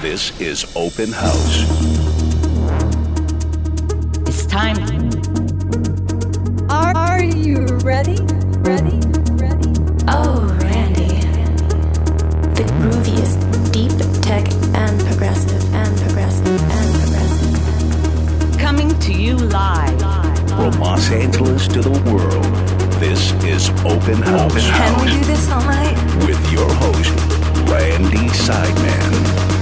This is Open House. It's time. Are, are you ready? Ready? Ready? Oh, Randy. The grooviest, deep tech and progressive and progressive and progressive. Coming to you live. From Los Angeles to the world, this is Open House. Can we do this all night? With your host, Randy Seidman.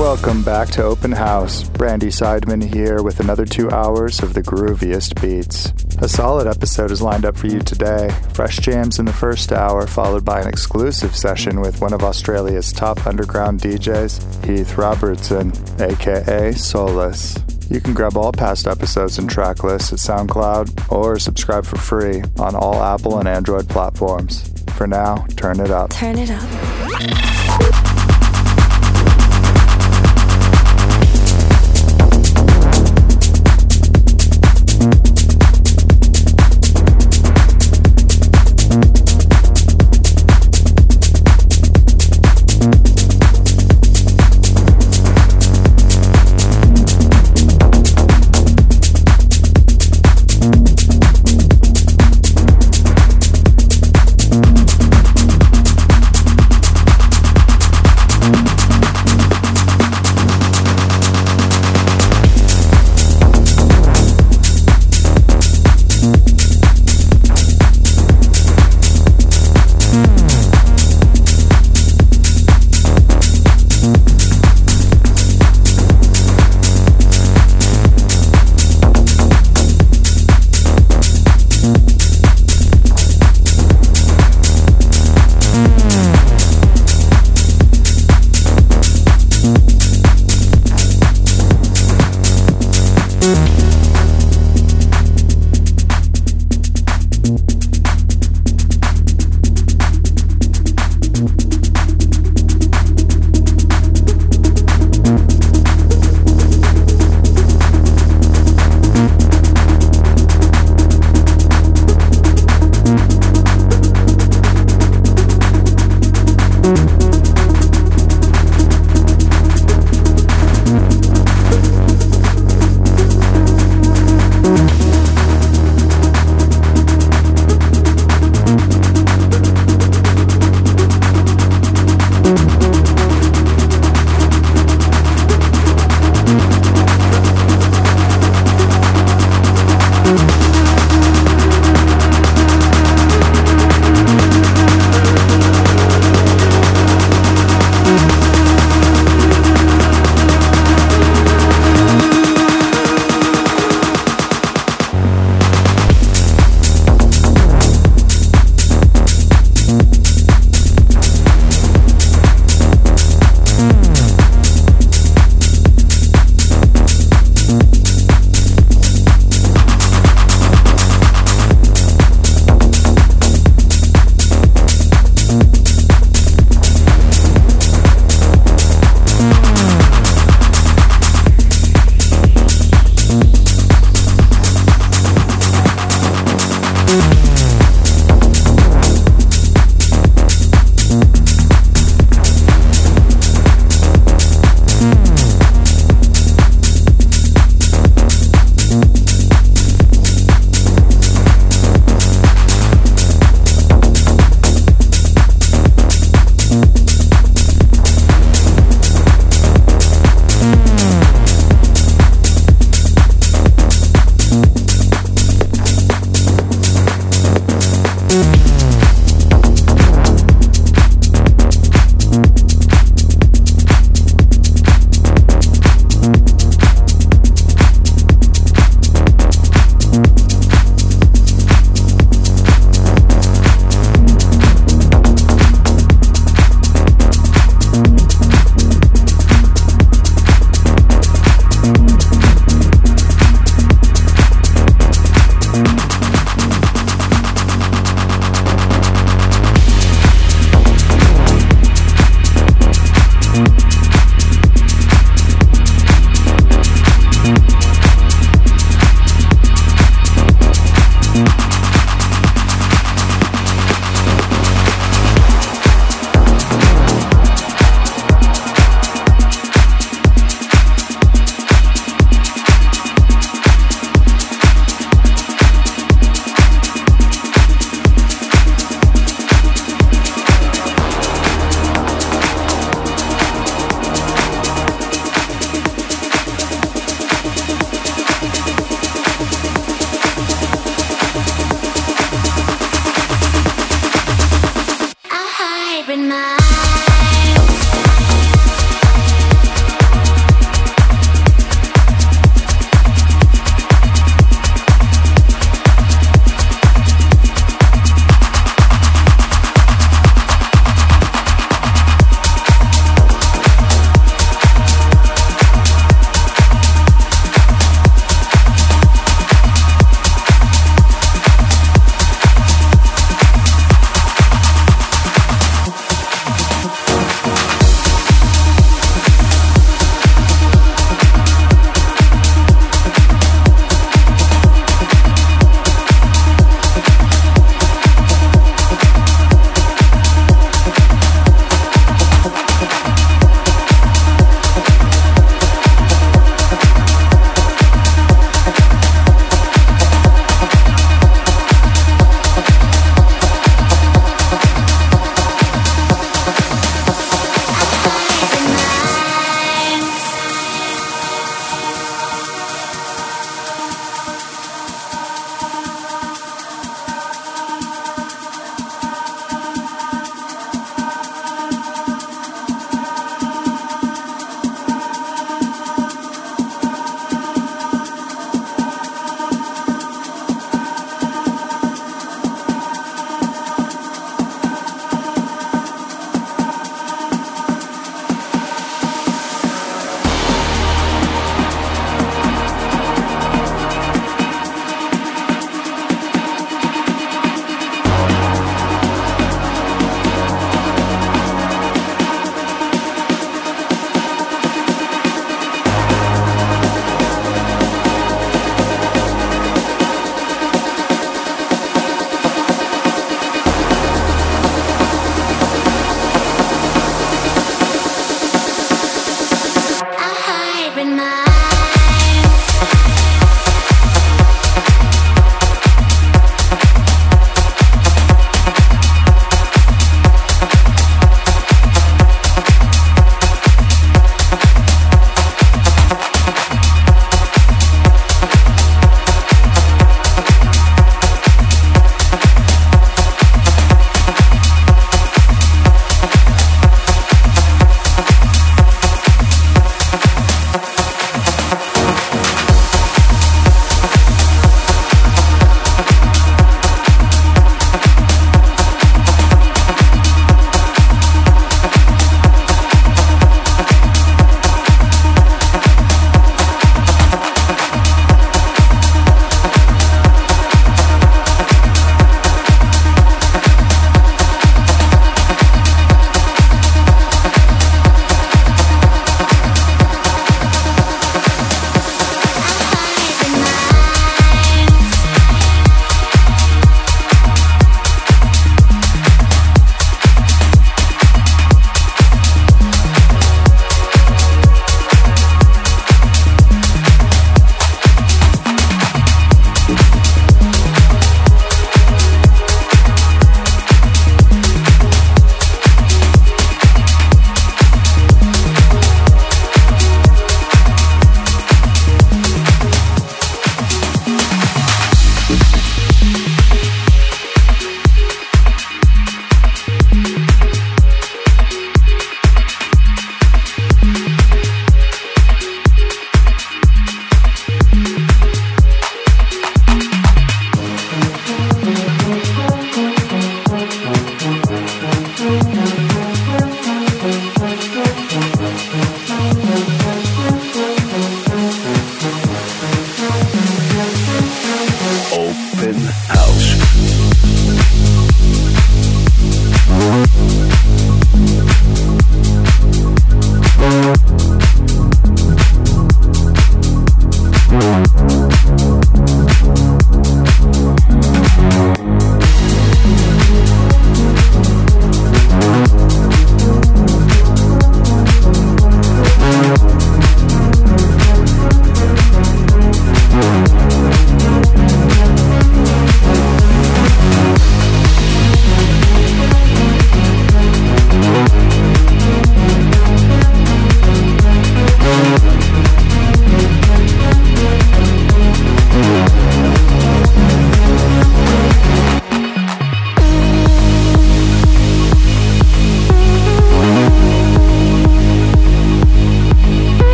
Welcome back to Open House. Randy Seidman here with another two hours of the grooviest beats. A solid episode is lined up for you today. Fresh jams in the first hour, followed by an exclusive session with one of Australia's top underground DJs, Heath Robertson, aka Solus. You can grab all past episodes and track lists at SoundCloud or subscribe for free on all Apple and Android platforms. For now, turn it up. Turn it up.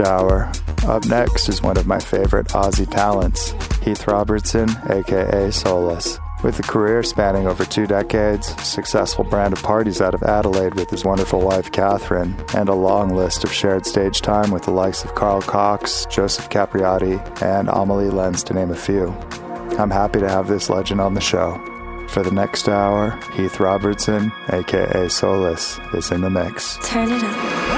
Hour. Up next is one of my favorite Aussie talents, Heath Robertson, aka Solus. With a career spanning over two decades, successful brand of parties out of Adelaide with his wonderful wife Catherine, and a long list of shared stage time with the likes of Carl Cox, Joseph Capriati, and Amelie Lens, to name a few. I'm happy to have this legend on the show. For the next hour, Heath Robertson, aka Solus, is in the mix. Turn it up.